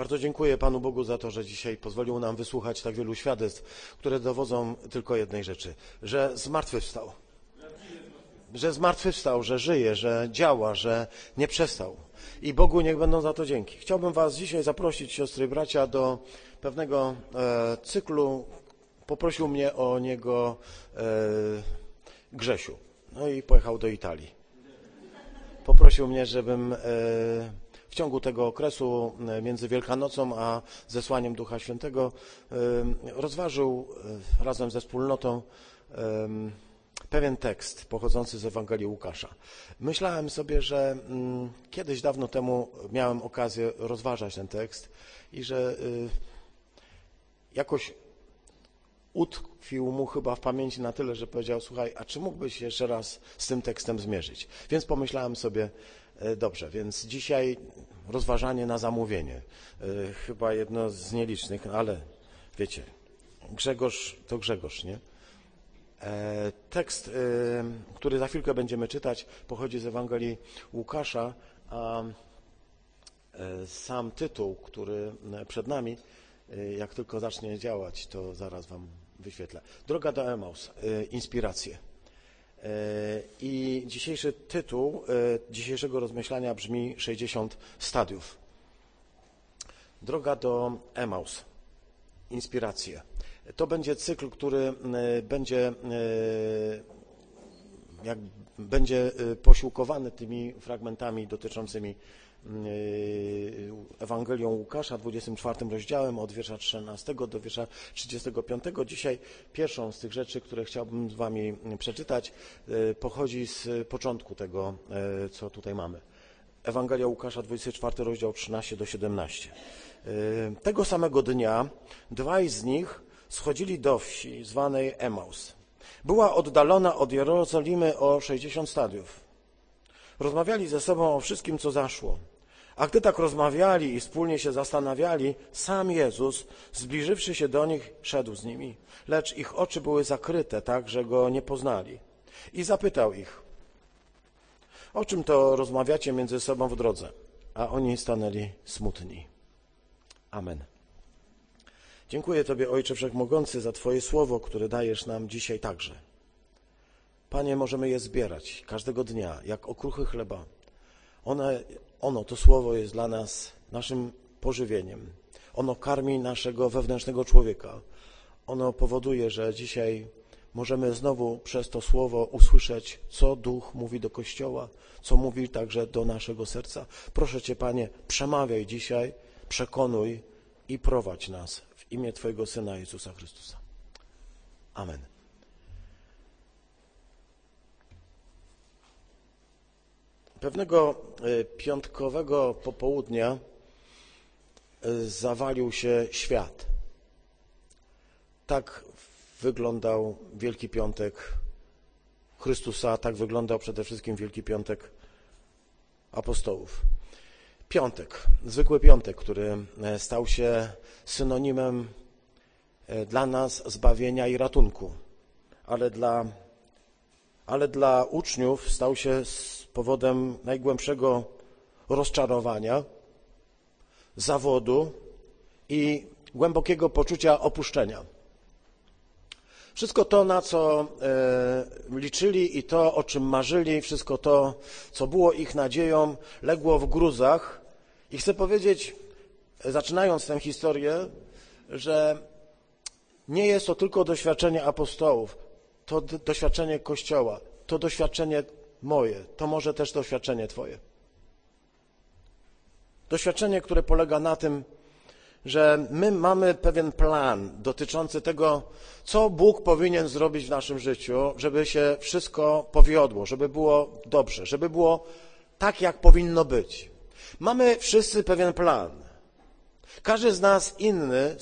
Bardzo dziękuję Panu Bogu za to, że dzisiaj pozwolił nam wysłuchać tak wielu świadectw, które dowodzą tylko jednej rzeczy, że zmartwychwstał. Że zmartwychwstał, że żyje, że działa, że nie przestał. I Bogu niech będą za to dzięki. Chciałbym Was dzisiaj zaprosić, siostry bracia, do pewnego e, cyklu. Poprosił mnie o niego e, Grzesiu. No i pojechał do Italii. Poprosił mnie, żebym e, w ciągu tego okresu e, między Wielkanocą a zesłaniem Ducha Świętego e, rozważył e, razem ze wspólnotą pewien tekst pochodzący z Ewangelii Łukasza. Myślałem sobie, że mm, kiedyś dawno temu miałem okazję rozważać ten tekst i że jakoś utkwił mu chyba w pamięci na tyle, że powiedział, słuchaj, a czy mógłbyś jeszcze raz z tym tekstem zmierzyć? Więc pomyślałem sobie, dobrze, więc dzisiaj rozważanie na zamówienie. E, chyba jedno z nielicznych, ale wiecie, Grzegorz to Grzegorz, nie? E, tekst, który za chwilkę będziemy czytać, pochodzi z Ewangelii Łukasza, a sam tytuł, który przed nami, jak tylko zacznie działać, to zaraz Wam wyświetlę. Droga do Emaus, inspiracje. E, I dzisiejszy tytuł e, dzisiejszego rozmyślania brzmi 60 stadiów. Droga do Emaus. Inspiracje. To będzie cykl, który e, będzie, jak, będzie posiłkowany tymi fragmentami dotyczącymi Ewangelią Łukasza, 24 rozdziałem, od wiersza 13 do wiersza 35. Dzisiaj pierwszą z tych rzeczy, które chciałbym z Wami przeczytać, yy, pochodzi z początku tego, yy, co tutaj mamy. Ewangelia Łukasza, 24 rozdział, 13 do 17. Tego samego dnia dwaj z nich schodzili do wsi zwanej Emaus. Była oddalona od Jerozolimy o 60 stadiów. Rozmawiali ze sobą o wszystkim, co zaszło. A gdy tak rozmawiali i wspólnie się zastanawiali, sam Jezus, zbliżywszy się do nich, szedł z nimi, lecz ich oczy były zakryte, tak, że go nie poznali. I zapytał ich, o czym to rozmawiacie między sobą w drodze? A oni stanęli smutni. Amen. Dziękuję Tobie, Ojcze Wszechmogący, za Twoje słowo, które dajesz nam dzisiaj także. Panie, możemy je zbierać każdego dnia, jak okruchy chleba. One ono, to słowo jest dla nas naszym pożywieniem. Ono karmi naszego wewnętrznego człowieka. Ono powoduje, że dzisiaj możemy znowu przez to słowo usłyszeć, co Duch mówi do Kościoła, co mówi także do naszego serca. Proszę Cię, Panie, przemawiaj dzisiaj, przekonuj i prowadź nas w imię Twojego Syna Jezusa Chrystusa. Amen. Pewnego e, piątkowego popołudnia e, zawalił się świat. Tak wyglądał Wielki Piątek Chrystusa, tak wyglądał przede wszystkim Wielki Piątek apostołów. Piątek, zwykły piątek, który e, stał się synonimem dla nas zbawienia i ratunku, ale dla, ale dla uczniów stał się powodem najgłębszego rozczarowania, zawodu i głębokiego poczucia opuszczenia. Wszystko to, na co e, liczyli i to, o czym marzyli, wszystko to, co było ich nadzieją, legło w gruzach. I chcę powiedzieć, zaczynając tę historię, że nie jest to tylko doświadczenie apostołów, to doświadczenie Kościoła, to doświadczenie moje, to może też doświadczenie Twoje. Doświadczenie, które polega na tym, że my mamy pewien plan dotyczący tego, co Bóg powinien zrobić w naszym życiu, żeby się wszystko powiodło, żeby było dobrze, żeby było tak, jak powinno być. Mamy wszyscy pewien plan. Każdy z nas inny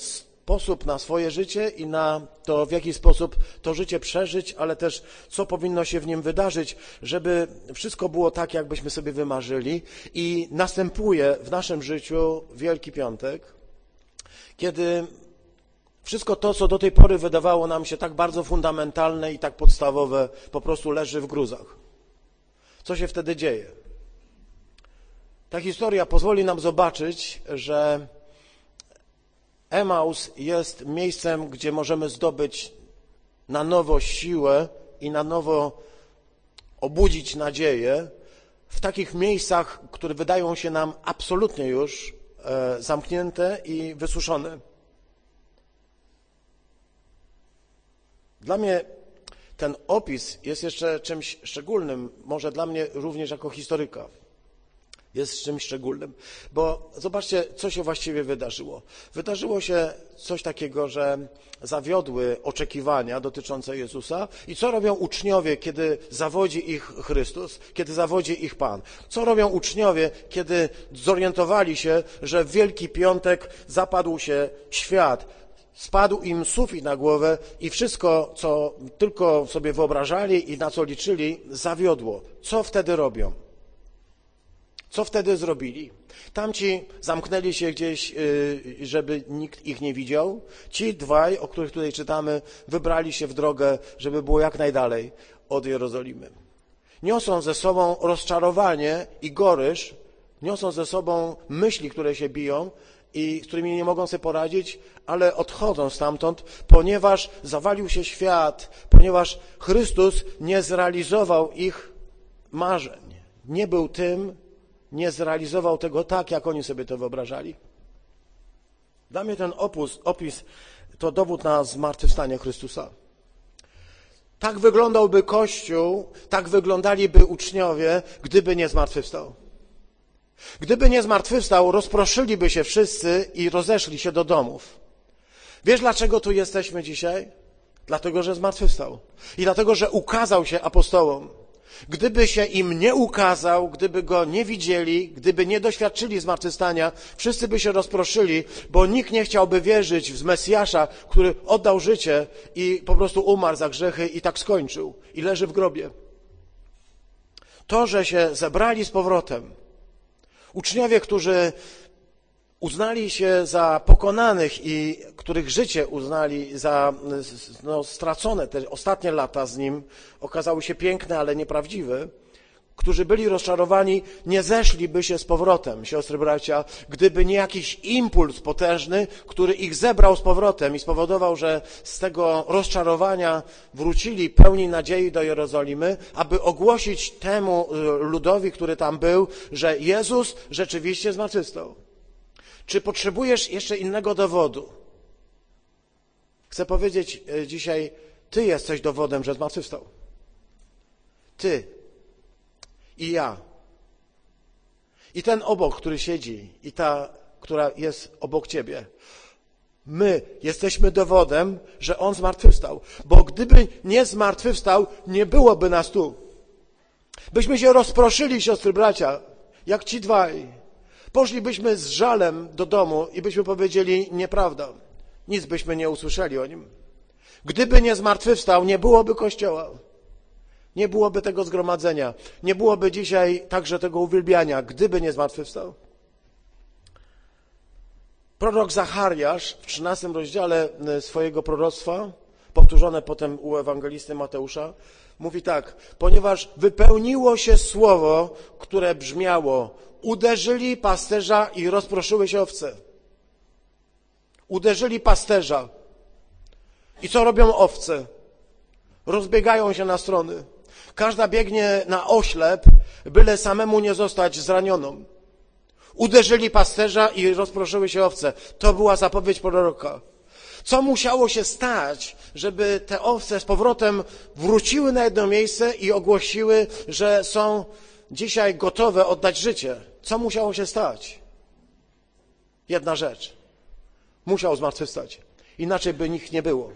sposób na swoje życie i na to, w jaki sposób to życie przeżyć, ale też co powinno się w nim wydarzyć, żeby wszystko było tak, jakbyśmy sobie wymarzyli. I następuje w naszym życiu Wielki Piątek, kiedy wszystko to, co do tej pory wydawało nam się tak bardzo fundamentalne i tak podstawowe, po prostu leży w gruzach. Co się wtedy dzieje? Ta historia pozwoli nam zobaczyć, że Emaus jest miejscem, gdzie możemy zdobyć na nowo siłę i na nowo obudzić nadzieję w takich miejscach, które wydają się nam absolutnie już e, zamknięte i wysuszone. Dla mnie ten opis jest jeszcze czymś szczególnym, może dla mnie również jako historyka jest czymś szczególnym, bo zobaczcie, co się właściwie wydarzyło. Wydarzyło się coś takiego, że zawiodły oczekiwania dotyczące Jezusa i co robią uczniowie, kiedy zawodzi ich Chrystus, kiedy zawodzi ich Pan? Co robią uczniowie, kiedy zorientowali się, że w Wielki Piątek zapadł się świat, spadł im sufit na głowę i wszystko, co tylko sobie wyobrażali i na co liczyli, zawiodło. Co wtedy robią? Co wtedy zrobili? Tamci zamknęli się gdzieś, y, żeby nikt ich nie widział. Ci dwaj, o których tutaj czytamy, wybrali się w drogę, żeby było jak najdalej od Jerozolimy. Niosą ze sobą rozczarowanie i goryż, niosą ze sobą myśli, które się biją i z którymi nie mogą sobie poradzić, ale odchodzą stamtąd, ponieważ zawalił się świat, ponieważ Chrystus nie zrealizował ich marzeń. Nie był tym, nie zrealizował tego tak, jak oni sobie to wyobrażali. Dla mnie ten opus, opis to dowód na zmartwychwstanie Chrystusa. Tak wyglądałby Kościół, tak wyglądaliby uczniowie, gdyby nie zmartwychwstał. Gdyby nie zmartwychwstał, rozproszyliby się wszyscy i rozeszli się do domów. Wiesz, dlaczego tu jesteśmy dzisiaj? Dlatego, że zmartwychwstał. I dlatego, że ukazał się apostołom. Gdyby się im nie ukazał, gdyby go nie widzieli, gdyby nie doświadczyli zmartwychwstania, wszyscy by się rozproszyli, bo nikt nie chciałby wierzyć w Mesjasza, który oddał życie i po prostu umarł za grzechy i tak skończył i leży w grobie. To, że się zebrali z powrotem, uczniowie, którzy uznali się za pokonanych i których życie uznali za no, stracone, te ostatnie lata z nim okazały się piękne, ale nieprawdziwe, którzy byli rozczarowani, nie zeszliby się z powrotem, siostry bracia, gdyby nie jakiś impuls potężny, który ich zebrał z powrotem i spowodował, że z tego rozczarowania wrócili pełni nadziei do Jerozolimy, aby ogłosić temu y, ludowi, który tam był, że Jezus rzeczywiście zmartwychwstał. Czy potrzebujesz jeszcze innego dowodu? Chcę powiedzieć e, dzisiaj, Ty jesteś dowodem, że zmartwychwstał. Ty i ja. I ten obok, który siedzi, i ta, która jest obok Ciebie. My jesteśmy dowodem, że On zmartwychwstał. Bo gdyby nie zmartwychwstał, nie byłoby nas tu. Byśmy się rozproszyli, siostry bracia, jak ci dwaj. Poszlibyśmy z żalem do domu i byśmy powiedzieli nieprawda. Nic byśmy nie usłyszeli o nim. Gdyby nie zmartwychwstał, nie byłoby kościoła. Nie byłoby tego zgromadzenia. Nie byłoby dzisiaj także tego uwielbiania, gdyby nie zmartwychwstał. Prorok Zachariasz w 13 rozdziale e, swojego proroctwa, powtórzone potem u ewangelisty Mateusza, mówi tak, ponieważ wypełniło się słowo, które brzmiało, uderzyli pasterza i rozproszyły się owce. Uderzyli pasterza. I co robią owce? Rozbiegają się na strony. Każda biegnie na oślep, byle samemu nie zostać zranioną. Uderzyli pasterza i rozproszyły się owce. To była zapowiedź proroka. Co musiało się stać, żeby te owce z powrotem wróciły na jedno miejsce i ogłosiły, że są dzisiaj gotowe oddać życie? Co musiało się stać? Jedna rzecz. Musiał zmartwychwstać. Inaczej by nikt nie było.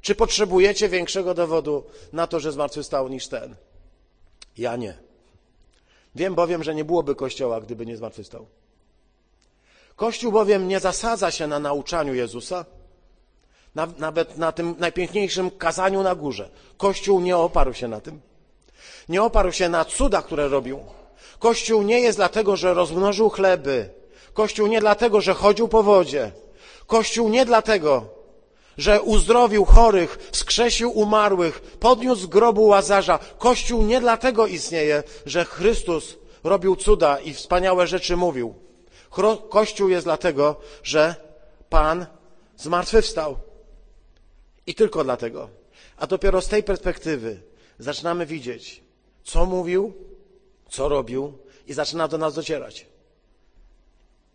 Czy potrzebujecie większego dowodu na to, że zmartwychwstał niż ten? Ja nie. Wiem bowiem, że nie byłoby Kościoła, gdyby nie zmartwychwstał. Kościół bowiem nie zasadza się na nauczaniu Jezusa, nawet na tym najpiękniejszym kazaniu na górze. Kościół nie oparł się na tym. Nie oparł się na cudach, które robił. Kościół nie jest dlatego, że rozmnożył chleby. Kościół nie dlatego, że chodził po wodzie. Kościół nie dlatego, że uzdrowił chorych, wskrzesił umarłych, podniósł z grobu łazarza. Kościół nie dlatego istnieje, że Chrystus robił cuda i wspaniałe rzeczy mówił. Kościół jest dlatego, że Pan zmartwychwstał. I tylko dlatego. A dopiero z tej perspektywy zaczynamy widzieć, co mówił, co robił i zaczyna do nas docierać.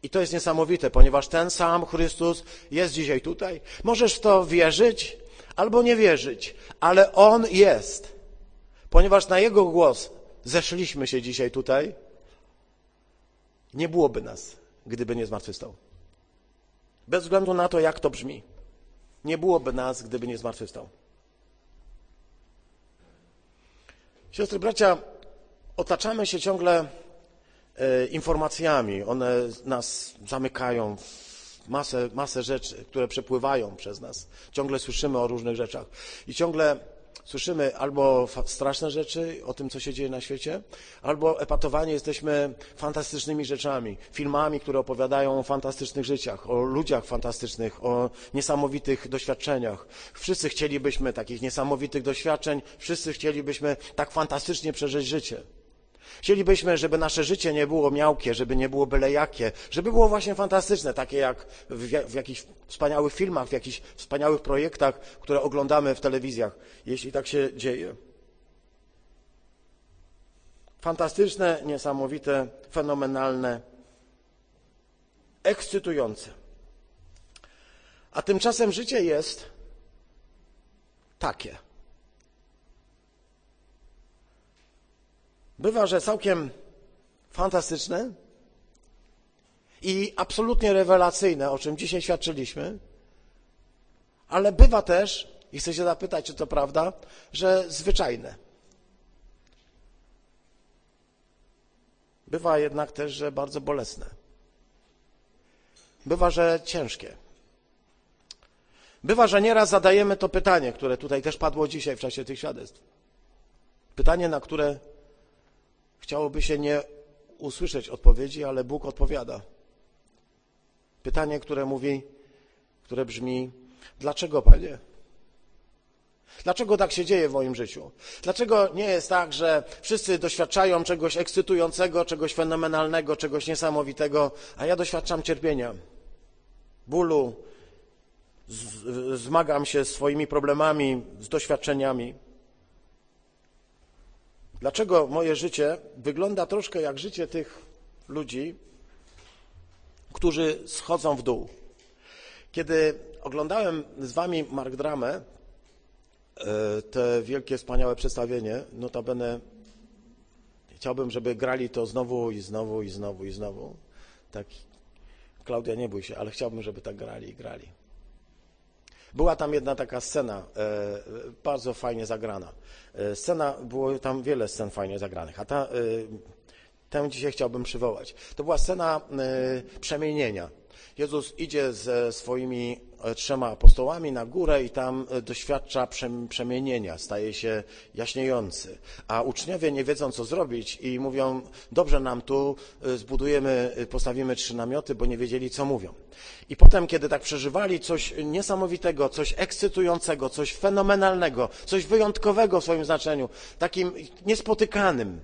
I to jest niesamowite, ponieważ ten sam Chrystus jest dzisiaj tutaj. Możesz w to wierzyć albo nie wierzyć, ale On jest. Ponieważ na Jego głos zeszliśmy się dzisiaj tutaj, nie byłoby nas, gdyby nie zmartwychwstał. Bez względu na to, jak to brzmi. Nie byłoby nas, gdyby nie zmartwychwstał. Siostry, bracia, otaczamy się ciągle e, informacjami. One nas zamykają w masę, masę rzeczy, które przepływają przez nas. Ciągle słyszymy o różnych rzeczach. I ciągle Słyszymy albo straszne rzeczy o tym, co się dzieje na świecie, albo epatowani jesteśmy fantastycznymi rzeczami, filmami, które opowiadają o fantastycznych życiach, o ludziach fantastycznych, o niesamowitych doświadczeniach. Wszyscy chcielibyśmy takich niesamowitych doświadczeń, wszyscy chcielibyśmy tak fantastycznie przeżyć życie. Chcielibyśmy, żeby nasze życie nie było miałkie, żeby nie było byle jakie, żeby było właśnie fantastyczne, takie jak w, w jakichś wspaniałych filmach, w jakichś wspaniałych projektach, które oglądamy w telewizjach, jeśli tak się dzieje. Fantastyczne, niesamowite, fenomenalne, ekscytujące. A tymczasem życie jest takie. Bywa, że całkiem fantastyczne i absolutnie rewelacyjne, o czym dzisiaj świadczyliśmy, ale bywa też, i chcę się zapytać, czy to prawda, że zwyczajne. Bywa jednak też, że bardzo bolesne. Bywa, że ciężkie. Bywa, że nieraz zadajemy to pytanie, które tutaj też padło dzisiaj w czasie tych świadectw. Pytanie, na które Chciałoby się nie usłyszeć odpowiedzi, ale Bóg odpowiada. Pytanie, które mówi, które brzmi: Dlaczego, Panie? Dlaczego tak się dzieje w moim życiu? Dlaczego nie jest tak, że wszyscy doświadczają czegoś ekscytującego, czegoś fenomenalnego, czegoś niesamowitego, a ja doświadczam cierpienia, bólu, zmagam się z swoimi problemami, z doświadczeniami? Dlaczego moje życie wygląda troszkę jak życie tych ludzi, którzy schodzą w dół? Kiedy oglądałem z wami Mark Dramę, e, te wielkie, wspaniałe przedstawienie, notabene chciałbym, żeby grali to znowu i znowu i znowu i znowu. Tak, Klaudia, nie bój się, ale chciałbym, żeby tak grali i grali. Była tam jedna taka scena, e, bardzo fajnie zagrana. E, scena, było tam wiele scen fajnie zagranych, a ta, e, tę dzisiaj chciałbym przywołać. To była scena przemienienia. Jezus idzie ze swoimi trzema apostołami na górę i tam doświadcza przemienienia, staje się jaśniejący. A uczniowie nie wiedzą, co zrobić i mówią, dobrze nam tu, zbudujemy, postawimy trzy namioty, bo nie wiedzieli, co mówią. I potem, kiedy tak przeżywali coś niesamowitego, coś ekscytującego, coś fenomenalnego, coś wyjątkowego w swoim znaczeniu, takim niespotykanym,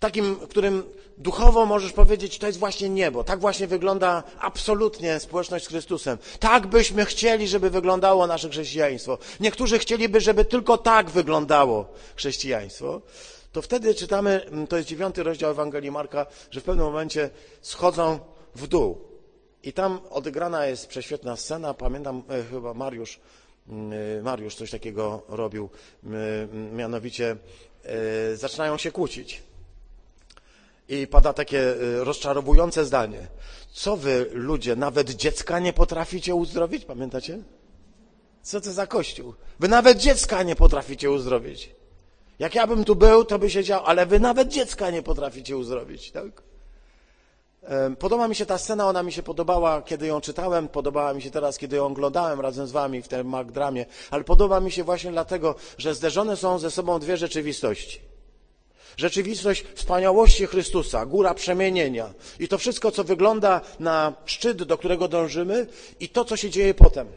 takim, którym duchowo możesz powiedzieć, to jest właśnie niebo. Tak właśnie wygląda absolutnie społeczność z Chrystusem. Tak byśmy chcieli, żeby wyglądało nasze chrześcijaństwo. Niektórzy chcieliby, żeby tylko tak wyglądało chrześcijaństwo. To wtedy czytamy, to jest dziewiąty rozdział Ewangelii Marka, że w pewnym momencie schodzą w dół. I tam odegrana jest prześwietna scena. Pamiętam e, chyba Mariusz, e, Mariusz coś takiego robił, mianowicie e, zaczynają się kłócić. I pada takie rozczarowujące zdanie. Co wy, ludzie, nawet dziecka nie potraficie uzdrowić? Pamiętacie? Co to za kościół? Wy nawet dziecka nie potraficie uzdrowić. Jak ja bym tu był, to by się działo, ale wy nawet dziecka nie potraficie uzdrowić, tak? Podoba mi się ta scena, ona mi się podobała, kiedy ją czytałem, podobała mi się teraz, kiedy ją oglądałem razem z wami w tym Magdramie, ale podoba mi się właśnie dlatego, że zderzone są ze sobą dwie rzeczywistości. Rzeczywistość wspaniałości Chrystusa, góra przemienienia i to wszystko, co wygląda na szczyt, do którego dążymy i to, co się dzieje potem.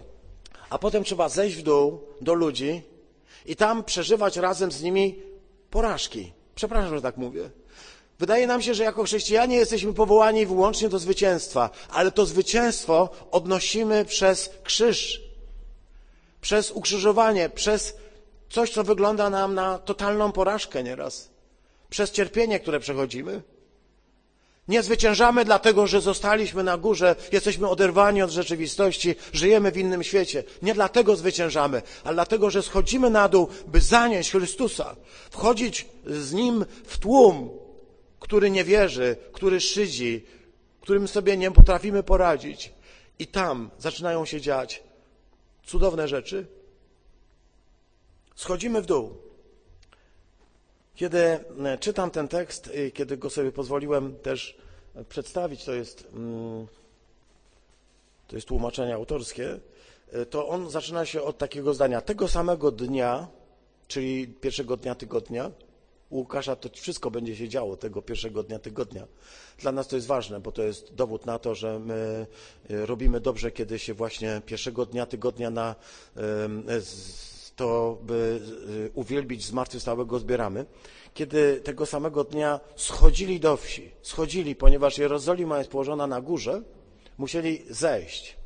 A potem trzeba zejść w dół do ludzi i tam przeżywać razem z nimi porażki. Przepraszam, że tak mówię Wydaje nam się, że jako chrześcijanie jesteśmy powołani wyłącznie do zwycięstwa, ale to zwycięstwo odnosimy przez krzyż, przez ukrzyżowanie, przez coś, co wygląda nam na totalną porażkę nieraz, przez cierpienie, które przechodzimy. Nie zwyciężamy dlatego, że zostaliśmy na górze, jesteśmy oderwani od rzeczywistości, żyjemy w innym świecie. Nie dlatego zwyciężamy, ale dlatego, że schodzimy na dół, by zanieść Chrystusa, wchodzić z Nim w tłum, który nie wierzy, który szydzi, którym sobie nie potrafimy poradzić. I tam zaczynają się dziać cudowne rzeczy. Schodzimy w dół. Kiedy e, czytam ten tekst, kiedy go sobie pozwoliłem też przedstawić, to jest, mm, to jest tłumaczenie autorskie, e, to on zaczyna się od takiego zdania. Tego samego dnia, czyli pierwszego dnia tygodnia, u Łukasza to wszystko będzie się działo tego pierwszego dnia tygodnia. Dla nas to jest ważne, bo to jest dowód na to, że my e, robimy dobrze, kiedy się właśnie pierwszego dnia tygodnia na to, by e, uwielbić zmartwychwstałego zbieramy. Kiedy tego samego dnia schodzili do wsi, schodzili, ponieważ Jerozolima jest położona na górze, musieli zejść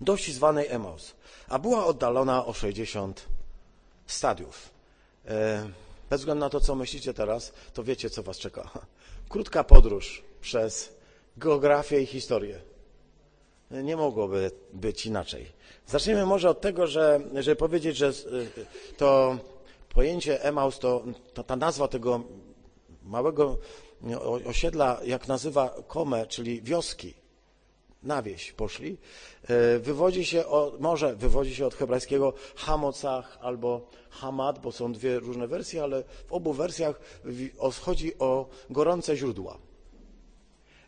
do wsi zwanej Emaus, a była oddalona o 60 stadiów. E, bez względu na to, co myślicie teraz, to wiecie, co was czeka. Krótka podróż przez geografię i historię. Nie mogłoby być inaczej. Zacznijmy może od tego, że, żeby powiedzieć, że to pojęcie Emaus, to, to ta nazwa tego małego osiedla, jak nazywa Kome, czyli wioski, na wieś poszli, e, wywodzi się od, może wywodzi się od hebrajskiego hamocach albo hamad, bo są dwie różne wersje, ale w obu wersjach chodzi o gorące źródła.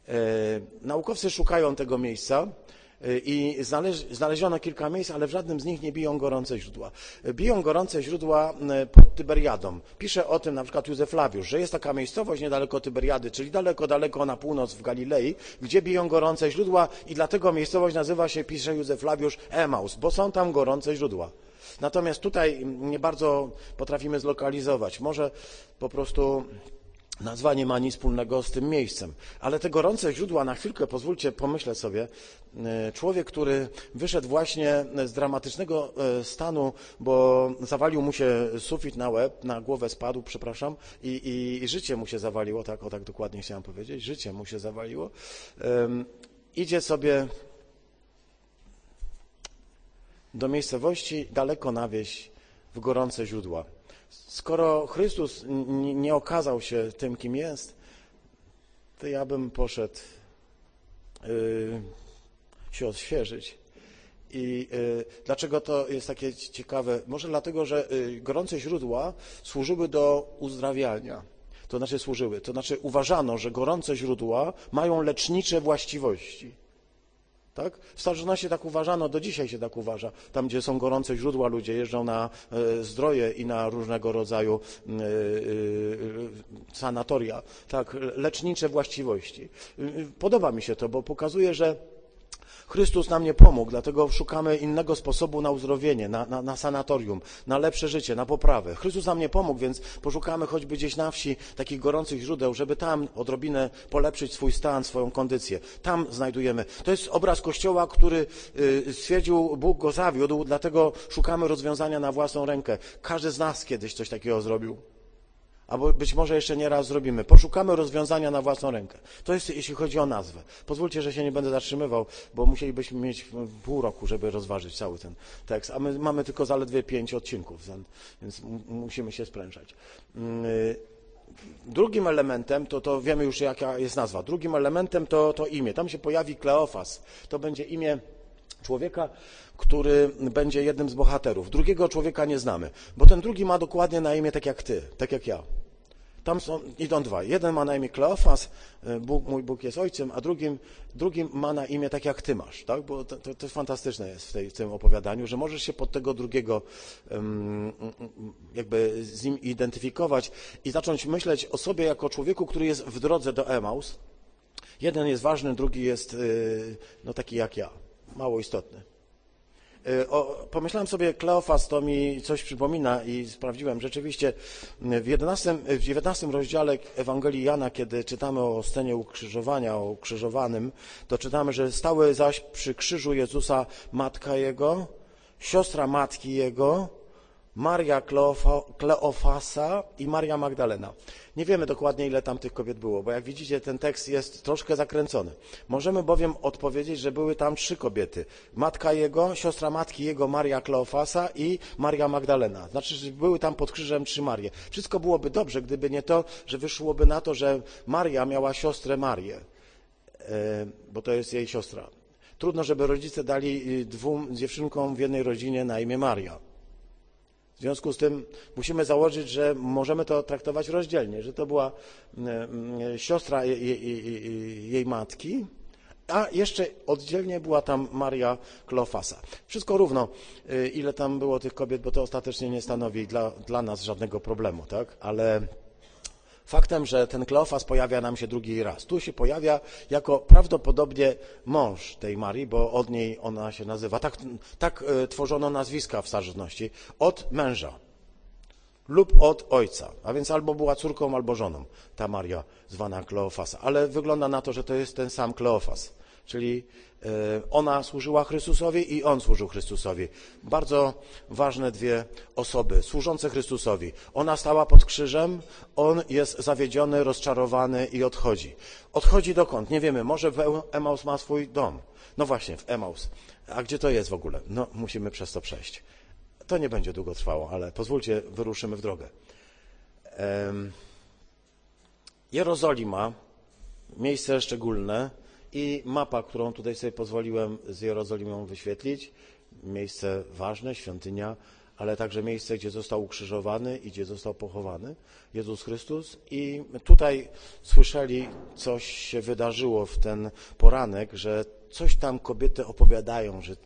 E, naukowcy szukają tego miejsca i znaleziono kilka miejsc, ale w żadnym z nich nie biją gorące źródła. Biją gorące źródła e, pod Tyberiadą. Pisze o tym na przykład Józef Flawiusz, że jest taka miejscowość niedaleko Tyberiady, czyli daleko, daleko na północ w Galilei, gdzie biją gorące źródła i dlatego miejscowość nazywa się, pisze Józef Flawiusz, Emaus, bo są tam gorące źródła. Natomiast tutaj nie bardzo potrafimy zlokalizować. Może po prostu Nazwa nie ma nic wspólnego z tym miejscem. Ale te gorące źródła, na chwilkę pozwólcie, pomyślę sobie, e, człowiek, który wyszedł właśnie z dramatycznego e, stanu, bo zawalił mu się sufit na łeb, na głowę spadł, przepraszam, i, i, i życie mu się zawaliło, tak, o tak dokładnie chciałem powiedzieć, życie mu się zawaliło. Um, idzie sobie do miejscowości daleko na wieś w gorące źródła. Skoro Chrystus nie okazał się tym, kim jest, to ja bym poszedł yy, się odświeżyć. I y, dlaczego to jest takie ciekawe? Może dlatego, że y, gorące źródła służyły do uzdrawiania. To znaczy służyły, to znaczy uważano, że gorące źródła mają lecznicze właściwości. Tak? W starożytności tak uważano, do dzisiaj się tak uważa. Tam, gdzie są gorące źródła, ludzie jeżdżą na e, zdroje i na różnego rodzaju e, e, sanatoria. Tak, lecznicze właściwości. Podoba mi się to, bo pokazuje, że Chrystus nam nie pomógł, dlatego szukamy innego sposobu na uzdrowienie, na, na, na, sanatorium, na lepsze życie, na poprawę. Chrystus nam nie pomógł, więc poszukamy choćby gdzieś na wsi takich gorących źródeł, żeby tam odrobinę polepszyć swój stan, swoją kondycję. Tam znajdujemy. To jest obraz Kościoła, który y, stwierdził, Bóg go zawiódł, dlatego szukamy rozwiązania na własną rękę. Każdy z nas kiedyś coś takiego zrobił albo być może jeszcze nie raz zrobimy. Poszukamy rozwiązania na własną rękę. To jest jeśli chodzi o nazwę. Pozwólcie, że się nie będę zatrzymywał, bo musielibyśmy mieć pół roku, żeby rozważyć cały ten tekst, a my mamy tylko zaledwie pięć odcinków, więc musimy się sprężać. Mm, y, drugim elementem, to, to wiemy już jaka jest nazwa, drugim elementem to, to imię. Tam się pojawi Kleofas. To będzie imię człowieka, który będzie jednym z bohaterów. Drugiego człowieka nie znamy, bo ten drugi ma dokładnie na imię tak jak ty, tak jak ja. Tam są, idą dwa. Jeden ma na imię Kleofas, e, Bóg, mój Bóg jest ojcem, a drugim, drugim ma na imię tak jak ty masz. Tak? Bo to, to, to fantastyczne jest w, tej, w, tym opowiadaniu, że możesz się pod tego drugiego um, jakby z nim identyfikować i zacząć myśleć o sobie jako człowieku, który jest w drodze do Emaus. Jeden jest ważny, drugi jest no, taki jak ja, mało istotny. O, pomyślałem sobie, Kleofas to mi coś przypomina i sprawdziłem. Rzeczywiście w 11, w 19 rozdziale Ewangelii Jana, kiedy czytamy o scenie ukrzyżowania, o ukrzyżowanym, to czytamy, że stały zaś przy krzyżu Jezusa matka Jego, siostra matki Jego, Maria Kleofasa i Maria Magdalena. Nie wiemy dokładnie, ile tam tych kobiet było, bo jak widzicie, ten tekst jest troszkę zakręcony. Możemy bowiem odpowiedzieć, że były tam trzy kobiety. Matka jego, siostra matki jego, Maria Kleofasa i Maria Magdalena. Znaczy, że były tam pod krzyżem trzy Marie. Wszystko byłoby dobrze, gdyby nie to, że wyszłoby na to, że Maria miała siostrę Marię, e, bo to jest jej siostra. Trudno, żeby rodzice dali dwóm dziewczynkom w jednej rodzinie na imię Maria. W związku z tym musimy założyć, że możemy to traktować rozdzielnie, że to była siostra jej, matki, a jeszcze oddzielnie była tam Maria Kleofasa. Wszystko równo, y, ile tam było tych kobiet, bo to ostatecznie nie stanowi dla, dla nas żadnego problemu, tak? Ale faktem, że ten Kleofas pojawia nam się drugi raz. Tu się pojawia jako prawdopodobnie mąż tej Marii, bo od niej ona się nazywa. Tak, tak e, tworzono nazwiska w starożytności. Od męża lub od ojca. A więc albo była córką, albo żoną ta Maria zwana Kleofasa. Ale wygląda na to, że to jest ten sam Kleofas. Czyli E, ona służyła Chrystusowi i on służył Chrystusowi. Bardzo ważne dwie osoby, służące Chrystusowi. Ona stała pod krzyżem, on jest zawiedziony, rozczarowany i odchodzi. Odchodzi dokąd? Nie wiemy. Może w Emaus ma swój dom. No właśnie, w Emaus. A gdzie to jest w ogóle? No, musimy przez to przejść. To nie będzie długo trwało, ale pozwólcie, wyruszymy w drogę. Jerozolima, miejsce szczególne, i mapa, którą tutaj sobie pozwoliłem z Jerozolimą wyświetlić. Miejsce ważne, świątynia, ale także miejsce, gdzie został ukrzyżowany i gdzie został pochowany Jezus Chrystus. I tutaj słyszeli, coś się wydarzyło w ten poranek, że coś tam kobiety opowiadają, że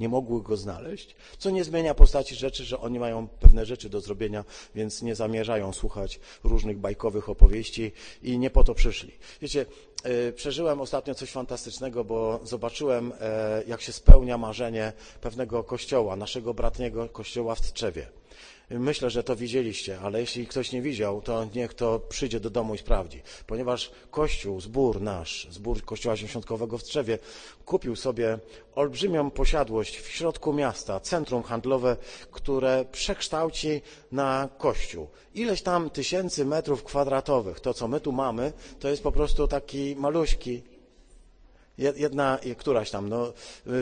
nie mogły go znaleźć, co nie zmienia postaci rzeczy, że oni mają pewne rzeczy do zrobienia, więc nie zamierzają słuchać różnych bajkowych opowieści i nie po to przyszli. Wiecie, e, przeżyłem ostatnio coś fantastycznego, bo zobaczyłem, e, jak się spełnia marzenie pewnego kościoła, naszego bratniego kościoła w Tczewie. Myślę, że to widzieliście, ale jeśli ktoś nie widział, to niech to przyjdzie do domu i sprawdzi. Ponieważ Kościół, zbór nasz, zbór Kościoła Świątkowego w Trzewie, kupił sobie olbrzymią posiadłość w środku miasta, centrum handlowe, które przekształci na kościół. Ileś tam tysięcy metrów kwadratowych, to co my tu mamy, to jest po prostu taki maluśki jedna, któraś tam, no,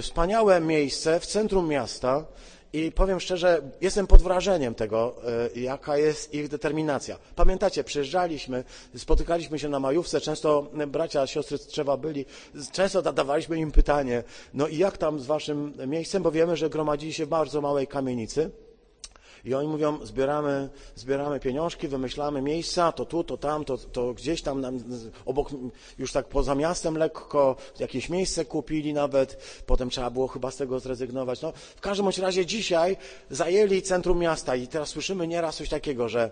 wspaniałe miejsce w centrum miasta, i powiem szczerze, jestem pod wrażeniem tego, e, jaka jest ich determinacja. Pamiętacie, przyjeżdżaliśmy, spotykaliśmy się na majówce, często bracia, siostry z Trzewa byli, często zadawaliśmy im pytanie, no i jak tam z waszym miejscem, bo wiemy, że gromadzili się w bardzo małej kamienicy. I oni mówią, zbieramy, zbieramy pieniążki, wymyślamy miejsca, to tu, to tam, to, to gdzieś tam nam, obok, już tak poza miastem lekko, jakieś miejsce kupili nawet, potem trzeba było chyba z tego zrezygnować. No, w każdym bądź razie dzisiaj zajęli centrum miasta i teraz słyszymy nieraz coś takiego, że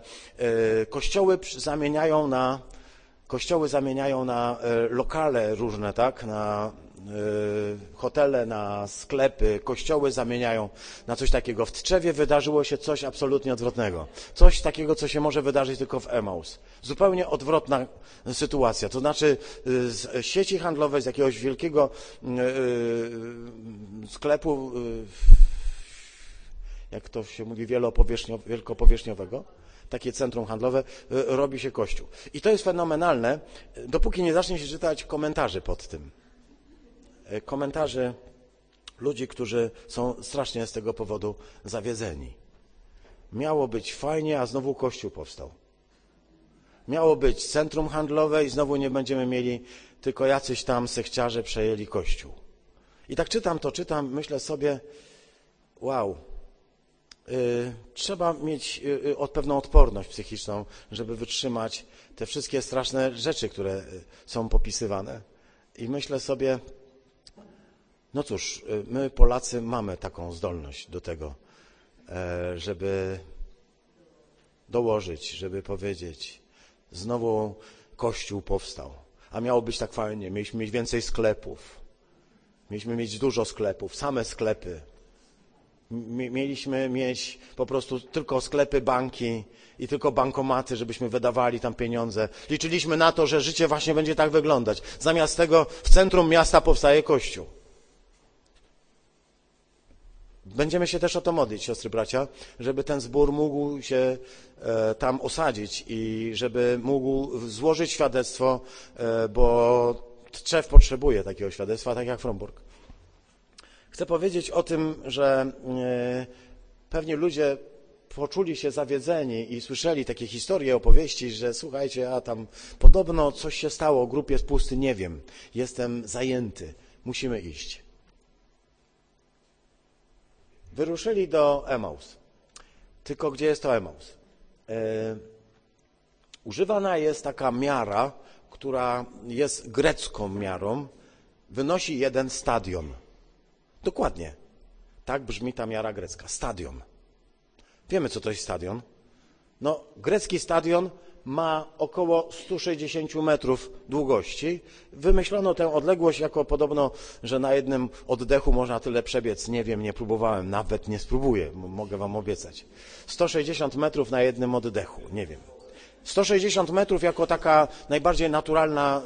y, kościoły zamieniają na kościoły zamieniają na y, lokale różne, tak, na hotele, na sklepy, kościoły zamieniają na coś takiego. W Tczewie wydarzyło się coś absolutnie odwrotnego. Coś takiego, co się może wydarzyć tylko w Emaus. Zupełnie odwrotna sytuacja. To znaczy z sieci handlowej, z jakiegoś wielkiego y, sklepu, jak to się mówi, wielkopowierzchniowego, takie centrum handlowe, robi się kościół. I to jest fenomenalne, dopóki nie zacznie się czytać komentarzy pod tym. E, komentarzy ludzi, którzy są strasznie z tego powodu zawiedzeni. Miało być fajnie, a znowu kościół powstał. Miało być centrum handlowe i znowu nie będziemy mieli, tylko jacyś tam sekciarze przejęli kościół. I tak czytam to, czytam, myślę sobie, wow, yy, trzeba mieć yy, od pewną odporność psychiczną, żeby wytrzymać te wszystkie straszne rzeczy, które są popisywane. I myślę sobie, no cóż, my Polacy mamy taką zdolność do tego, e, żeby dołożyć, żeby powiedzieć, znowu Kościół powstał, a miało być tak fajnie, mieliśmy mieć więcej sklepów, mieliśmy mieć dużo sklepów, same sklepy, Mieliśmy mieć po prostu tylko sklepy, banki i tylko bankomaty, żebyśmy wydawali tam pieniądze. Liczyliśmy na to, że życie właśnie będzie tak wyglądać. Zamiast tego w centrum miasta powstaje kościół. Będziemy się też o to modlić, siostry bracia, żeby ten zbór mógł się e, tam osadzić i żeby mógł złożyć świadectwo, e, bo Tczew potrzebuje takiego świadectwa, tak jak Fromburg. Chcę powiedzieć o tym, że e, pewnie ludzie poczuli się zawiedzeni i słyszeli takie historie, opowieści, że słuchajcie, a tam podobno coś się stało, grup jest pusty, nie wiem, jestem zajęty, musimy iść. Wyruszyli do Emaus. Tylko gdzie jest to Emaus? E, używana jest taka miara, która jest grecką miarą, wynosi jeden stadion. Dokładnie. Tak brzmi ta miara grecka. Stadion. Wiemy, co to jest stadion. No, grecki stadion ma około 160 metrów długości. Wymyślono tę odległość jako podobno, że na jednym oddechu można tyle przebiec. Nie wiem, nie próbowałem, nawet nie spróbuję, mogę wam obiecać. 160 metrów na jednym oddechu, nie wiem. 160 metrów jako taka najbardziej naturalna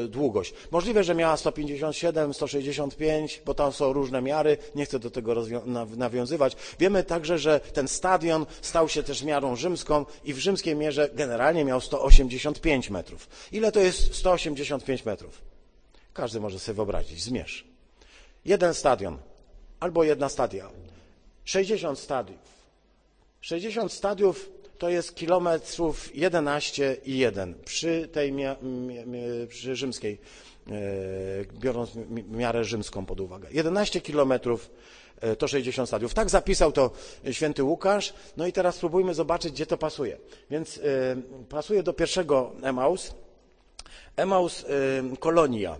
y, y, długość. Możliwe, że miała 157, 165, bo tam są różne miary, nie chcę do tego nawiązywać. Wiemy także, że ten stadion stał się też miarą rzymską i w rzymskiej mierze generalnie miał 185 metrów. Ile to jest 185 metrów? Każdy może sobie wyobrazić, zmierz. Jeden stadion albo jedna stadia. 60 stadiów. 60 stadiów to jest kilometrów 11 i 1 przy tej mia, przy rzymskiej, e, biorąc miarę rzymską pod uwagę. 11 kilometrów e, to 60 stadiów. Tak zapisał to święty Łukasz. No i teraz spróbujmy zobaczyć, gdzie to pasuje. Więc e, pasuje do pierwszego Emaus. Emaus Kolonia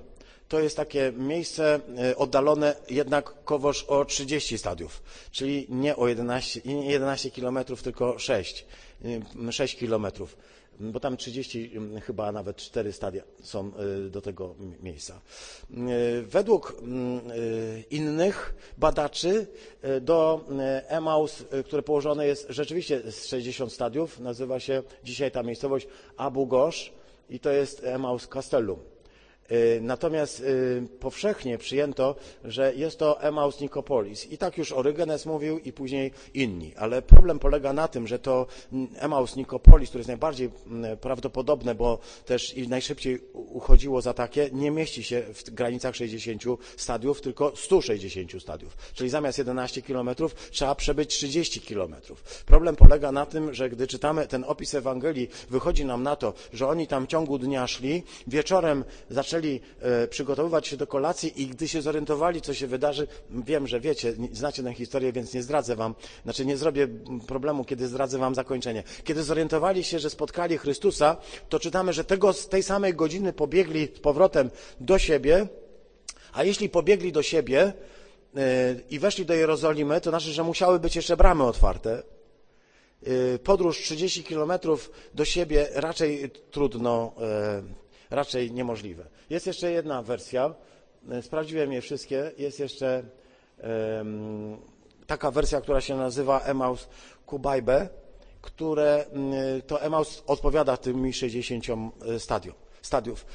to jest takie miejsce e, oddalone jednak kowoż o 30 stadiów, czyli nie o 11, nie 11 kilometrów, tylko 6, 6 e, kilometrów, bo tam 30, chyba nawet 4 stadia są e, do tego miejsca. Według innych badaczy do Emaus, które położone jest rzeczywiście z 60 stadiów, nazywa się dzisiaj ta miejscowość Abu Ghosh i to jest Emaus Castellum natomiast y, powszechnie przyjęto, że jest to Emaus Nikopolis. I tak już Orygenes mówił i później inni. Ale problem polega na tym, że to Emaus Nikopolis, które jest najbardziej prawdopodobne, bo też i najszybciej uchodziło za takie, nie mieści się w granicach 60 stadiów, tylko 160 stadiów. Czyli zamiast 11 kilometrów trzeba przebyć 30 kilometrów. Problem polega na tym, że gdy czytamy ten opis Ewangelii, wychodzi nam na to, że oni tam w ciągu dnia szli, wieczorem zaczęli zaczęli e, przygotowywać się do kolacji i gdy się zorientowali, co się wydarzy, wiem, że wiecie, znacie tę historię, więc nie zdradzę wam, znaczy nie zrobię problemu, kiedy zdradzę wam zakończenie. Kiedy zorientowali się, że spotkali Chrystusa, to czytamy, że tego, z tej samej godziny pobiegli z powrotem do siebie, a jeśli pobiegli do siebie e, i weszli do Jerozolimy, to znaczy, że musiały być jeszcze bramy otwarte. E, podróż 30 kilometrów do siebie raczej trudno raczej niemożliwe. Jest jeszcze jedna wersja, e, sprawdziłem je wszystkie, jest jeszcze um, taka wersja, która się nazywa Emaus Kubajbe, które to Emaus odpowiada tym 60 e, stadium, stadiów.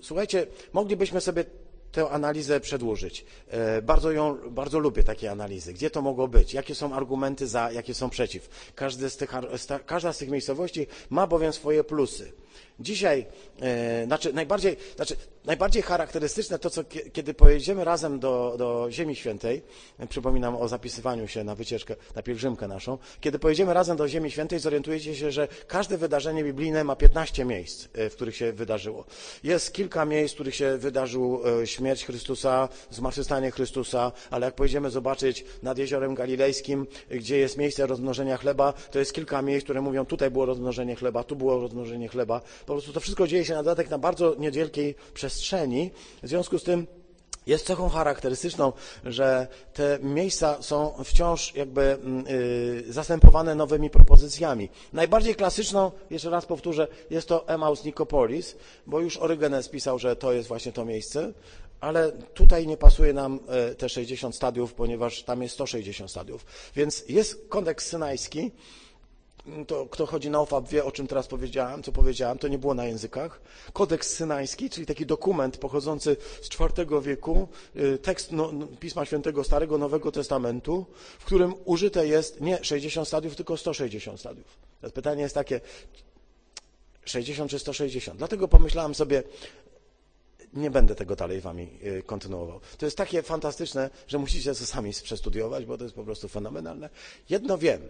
Słuchajcie, moglibyśmy sobie tę analizę przedłużyć. E, bardzo, ją, bardzo lubię takie analizy. Gdzie to mogło być? Jakie są argumenty za, jakie są przeciw? Z tych, każda z tych miejscowości ma bowiem swoje plusy. Dzisiaj, e, znaczy najbardziej, znaczy najbardziej charakterystyczne to, co kiedy pojedziemy razem do, do Ziemi Świętej, przypominam o zapisywaniu się na wycieczkę, na pielgrzymkę naszą, kiedy pojedziemy razem do Ziemi Świętej, zorientujecie się, że każde wydarzenie biblijne ma 15 miejsc, e, w których się wydarzyło. Jest kilka miejsc, w których się wydarzył e, śmierć Chrystusa, zmartwychwstanie Chrystusa, ale jak pojedziemy zobaczyć nad Jeziorem Galilejskim, gdzie jest miejsce rozmnożenia chleba, to jest kilka miejsc, które mówią, tutaj było rozmnożenie chleba, tu było rozmnożenie chleba. Po prostu to wszystko dzieje się na dodatek na bardzo niewielkiej przestrzeni. W związku z tym jest cechą charakterystyczną, że te miejsca są wciąż jakby yy, zastępowane nowymi propozycjami. Najbardziej klasyczną, jeszcze raz powtórzę, jest to Emaus Nikopolis, bo już Orygenes pisał, że to jest właśnie to miejsce. ale tutaj nie pasuje nam e, te 60 stadiów, ponieważ tam jest 160 stadiów. Więc jest kodeks synajski, to kto chodzi na OFAB wie, o czym teraz powiedziałem, co powiedziałem, to nie było na językach. Kodeks synajski, czyli taki dokument pochodzący z IV wieku, y, tekst no, Pisma Świętego Starego Nowego Testamentu, w którym użyte jest nie 60 stadiów, tylko 160 stadiów. Teraz pytanie jest takie, 60 czy 160? Dlatego pomyślałem sobie, nie będę tego dalej wami y, kontynuował. To jest takie fantastyczne, że musicie to sami przestudiować, bo to jest po prostu fenomenalne. Jedno wiem,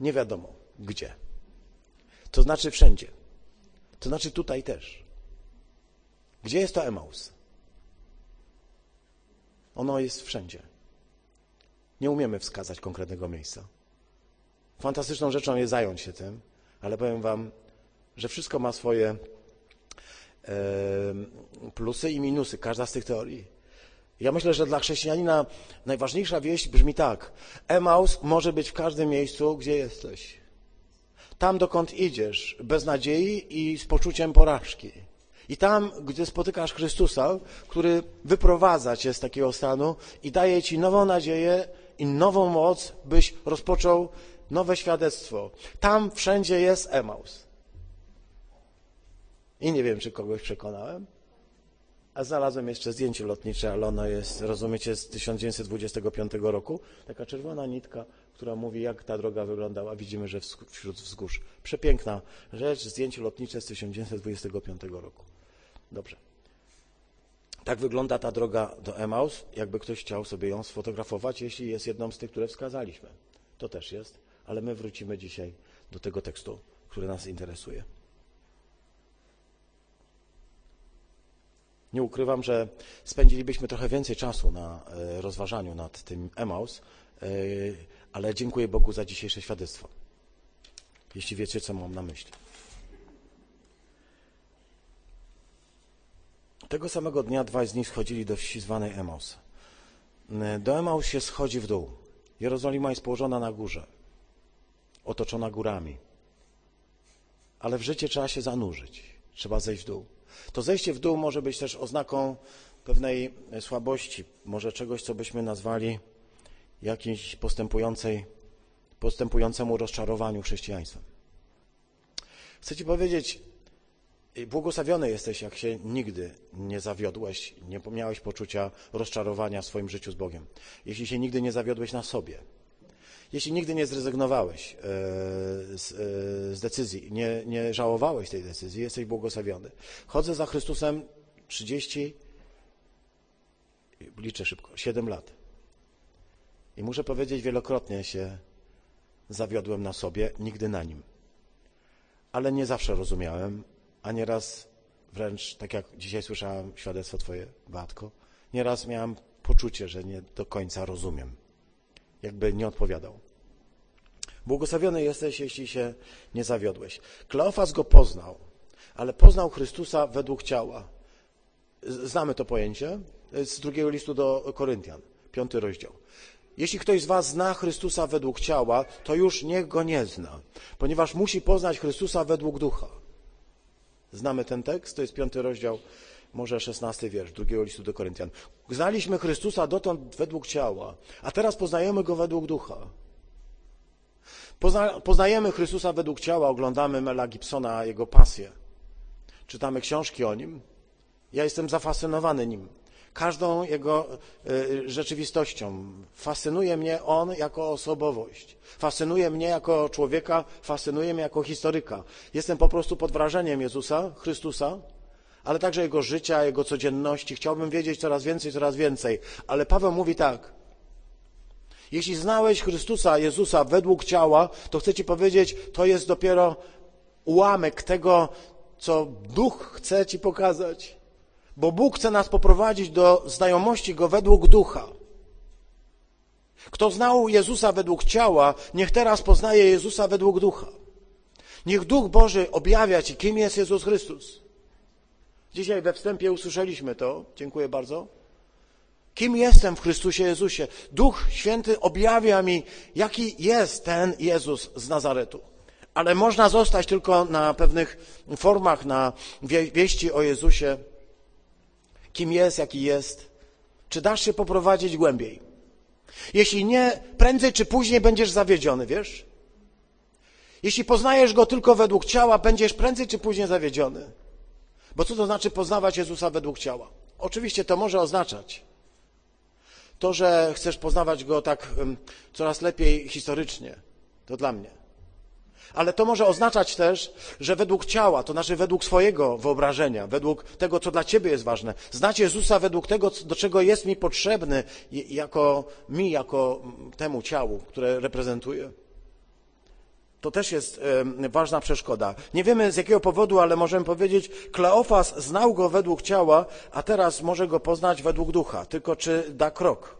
nie wiadomo gdzie. To znaczy wszędzie. To znaczy tutaj też. Gdzie jest to Emaus? Ono jest wszędzie. Nie umiemy wskazać konkretnego miejsca. Fantastyczną rzeczą jest zająć się tym, ale powiem Wam, że wszystko ma swoje plusy i minusy, każda z tych teorii. Ja myślę, że dla chrześcijanina najważniejsza wieść brzmi tak. Emaus może być w każdym miejscu, gdzie jesteś. Tam, dokąd idziesz, bez nadziei i z poczuciem porażki. I tam, gdzie spotykasz Chrystusa, który wyprowadza cię z takiego stanu i daje ci nową nadzieję i nową moc, byś rozpoczął nowe świadectwo. Tam wszędzie jest Emaus. I nie wiem, czy kogoś przekonałem. A znalazłem jeszcze zdjęcie lotnicze, ale ono jest, rozumiecie, z 1925 roku. Taka czerwona nitka, która mówi, jak ta droga wyglądała. Widzimy, że wśród wzgórz. Przepiękna rzecz, zdjęcie lotnicze z 1925 roku. Dobrze. Tak wygląda ta droga do Emaus, jakby ktoś chciał sobie ją sfotografować, jeśli jest jedną z tych, które wskazaliśmy. To też jest, ale my wrócimy dzisiaj do tego tekstu, który nas interesuje. Nie ukrywam, że spędzilibyśmy trochę więcej czasu na e, rozważaniu nad tym Emaus, e, ale dziękuję Bogu za dzisiejsze świadectwo. Jeśli wiecie, co mam na myśli. Tego samego dnia dwaj z nich schodzili do wsi zwanej Emaus. E, do Emaus się schodzi w dół. Jerozolima jest położona na górze, otoczona górami. Ale w życie trzeba się zanurzyć, trzeba zejść w dół. To zejście w dół może być też oznaką pewnej słabości, może czegoś, co byśmy nazwali jakimś postępującej, postępującemu rozczarowaniu chrześcijaństwem. Chcę Ci powiedzieć, błogosławiony jesteś, jak się nigdy nie zawiodłeś, nie miałeś poczucia rozczarowania w swoim życiu z Bogiem. Jeśli się nigdy nie zawiodłeś na sobie, jeśli nigdy nie zrezygnowałeś e, z, e, z decyzji, nie, nie żałowałeś tej decyzji, jesteś błogosławiony. Chodzę za Chrystusem 30, liczę szybko, 7 lat. I muszę powiedzieć, wielokrotnie się zawiodłem na sobie, nigdy na nim. Ale nie zawsze rozumiałem, a nieraz wręcz, tak jak dzisiaj słyszałem świadectwo Twoje, Batko, nieraz miałem poczucie, że nie do końca rozumiem jakby nie odpowiadał. Błogosławiony jesteś, jeśli się nie zawiodłeś. Kleofas go poznał, ale poznał Chrystusa według ciała. Znamy to pojęcie z drugiego listu do Koryntian, piąty rozdział. Jeśli ktoś z was zna Chrystusa według ciała, to już niech go nie zna, ponieważ musi poznać Chrystusa według ducha. Znamy ten tekst, to jest piąty rozdział może szesnasty wiersz drugiego listu do Koryntian. Znaliśmy Chrystusa dotąd według ciała, a teraz poznajemy Go według ducha. Pozna, poznajemy Chrystusa według ciała, oglądamy Mela Gibsona, jego pasję. Czytamy książki o nim. Ja jestem zafascynowany nim. Każdą jego y, rzeczywistością. Fascynuje mnie on jako osobowość. Fascynuje mnie jako człowieka, fascynuje mnie jako historyka. Jestem po prostu pod wrażeniem Jezusa, Chrystusa, ale także Jego życia, Jego codzienności. Chciałbym wiedzieć coraz więcej, coraz więcej. Ale Paweł mówi tak. Jeśli znałeś Chrystusa, Jezusa według ciała, to chcę Ci powiedzieć, to jest dopiero ułamek tego, co Duch chce Ci pokazać. Bo Bóg chce nas poprowadzić do znajomości Go według Ducha. Kto znał Jezusa według ciała, niech teraz poznaje Jezusa według Ducha. Niech Duch Boży objawia Ci, kim jest Jezus Chrystus. Dzisiaj we wstępie usłyszeliśmy to. Dziękuję bardzo. Kim jestem w Chrystusie Jezusie? Duch Święty objawia mi, jaki jest ten Jezus z Nazaretu. Ale można zostać tylko na pewnych formach, na wieści o Jezusie. kim jest, jaki jest? Czy dasz się poprowadzić głębiej? Jeśli nie, prędzej czy później będziesz zawiedziony, wiesz? Jeśli poznajesz Go tylko według ciała, będziesz prędzej czy później zawiedziony. Bo co to znaczy poznawać Jezusa według ciała? Oczywiście to może oznaczać to, że chcesz poznawać Go tak coraz lepiej historycznie. To dla mnie. Ale to może oznaczać też, że według ciała, to znaczy według swojego wyobrażenia, według tego, co dla Ciebie jest ważne, znać Jezusa według tego, do czego jest mi potrzebny, jako mi, jako temu ciału, które reprezentuję. To też jest ważna przeszkoda. Nie wiemy z jakiego powodu, ale możemy powiedzieć, Kleofas znał go według ciała, a teraz może go poznać według ducha. Tylko czy da krok?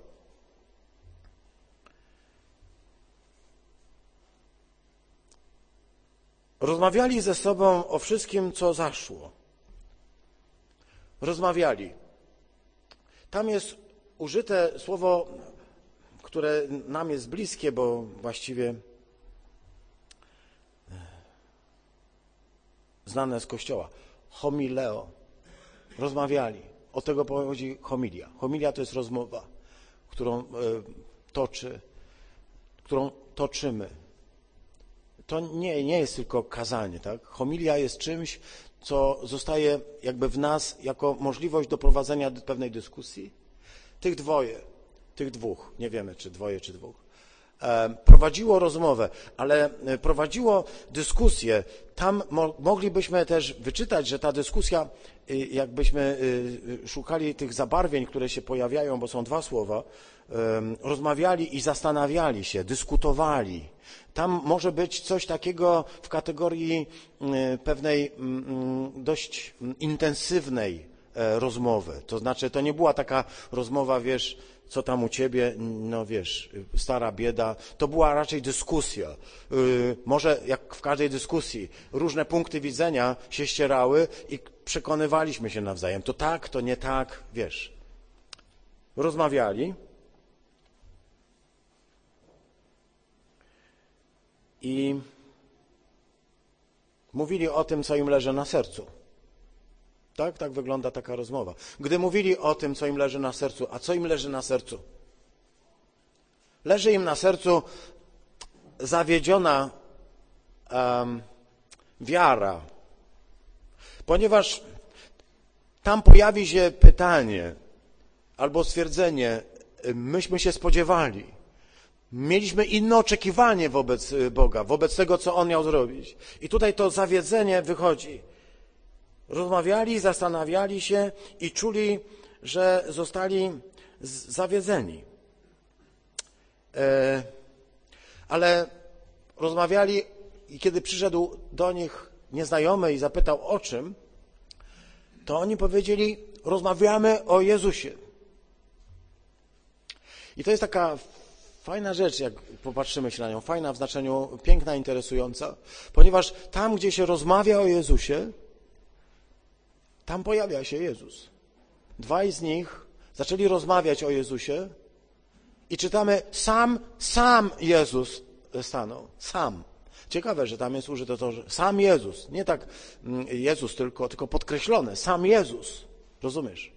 Rozmawiali ze sobą o wszystkim, co zaszło. Rozmawiali. Tam jest użyte słowo, które nam jest bliskie, bo właściwie znane z Kościoła. Homileo. Rozmawiali. Od tego pochodzi homilia. Homilia to jest rozmowa, którą e, toczy, którą toczymy. To nie, nie jest tylko kazanie, tak? Homilia jest czymś, co zostaje jakby w nas jako możliwość do prowadzenia pewnej dyskusji. Tych dwoje, tych dwóch, nie wiemy czy dwoje, czy dwóch, prowadziło rozmowę, ale e, prowadziło dyskusję. Tam moglibyśmy też wyczytać, że ta dyskusja, y, jakbyśmy y, y, szukali tych zabarwień, które się pojawiają, bo są dwa słowa, rozmawiali i zastanawiali się, dyskutowali. Tam może być coś takiego w kategorii pewnej dość intensywnej e, rozmowy. To znaczy, to nie była taka rozmowa, wiesz, co tam u ciebie, no wiesz, stara bieda, to była raczej dyskusja. Yy, może jak w każdej dyskusji, różne punkty widzenia się ścierały i przekonywaliśmy się nawzajem. To tak, to nie tak, wiesz. Rozmawiali. I mówili o tym, co im leży na sercu. Tak, tak wygląda taka rozmowa. Gdy mówili o tym, co im leży na sercu, a co im leży na sercu? Leży im na sercu zawiedziona um, wiara, ponieważ tam pojawi się pytanie albo stwierdzenie, myśmy się spodziewali, mieliśmy inne oczekiwanie wobec Boga, wobec tego, co On miał zrobić. I tutaj to zawiedzenie wychodzi. Rozmawiali, zastanawiali się i czuli, że zostali zawiedzeni. E, ale rozmawiali i kiedy przyszedł do nich nieznajomy i zapytał o czym, to oni powiedzieli, rozmawiamy o Jezusie. I to jest taka fajna rzecz, jak popatrzymy się na nią. Fajna w znaczeniu piękna, interesująca, ponieważ tam, gdzie się rozmawia o Jezusie, tam pojawia się Jezus. Dwaj z nich zaczęli rozmawiać o Jezusie i czytamy, sam, sam Jezus stanął. Sam. Ciekawe, że tam jest użyte to, że sam Jezus. Nie tak mm, Jezus tylko, tylko podkreślone. Sam Jezus. Rozumiesz?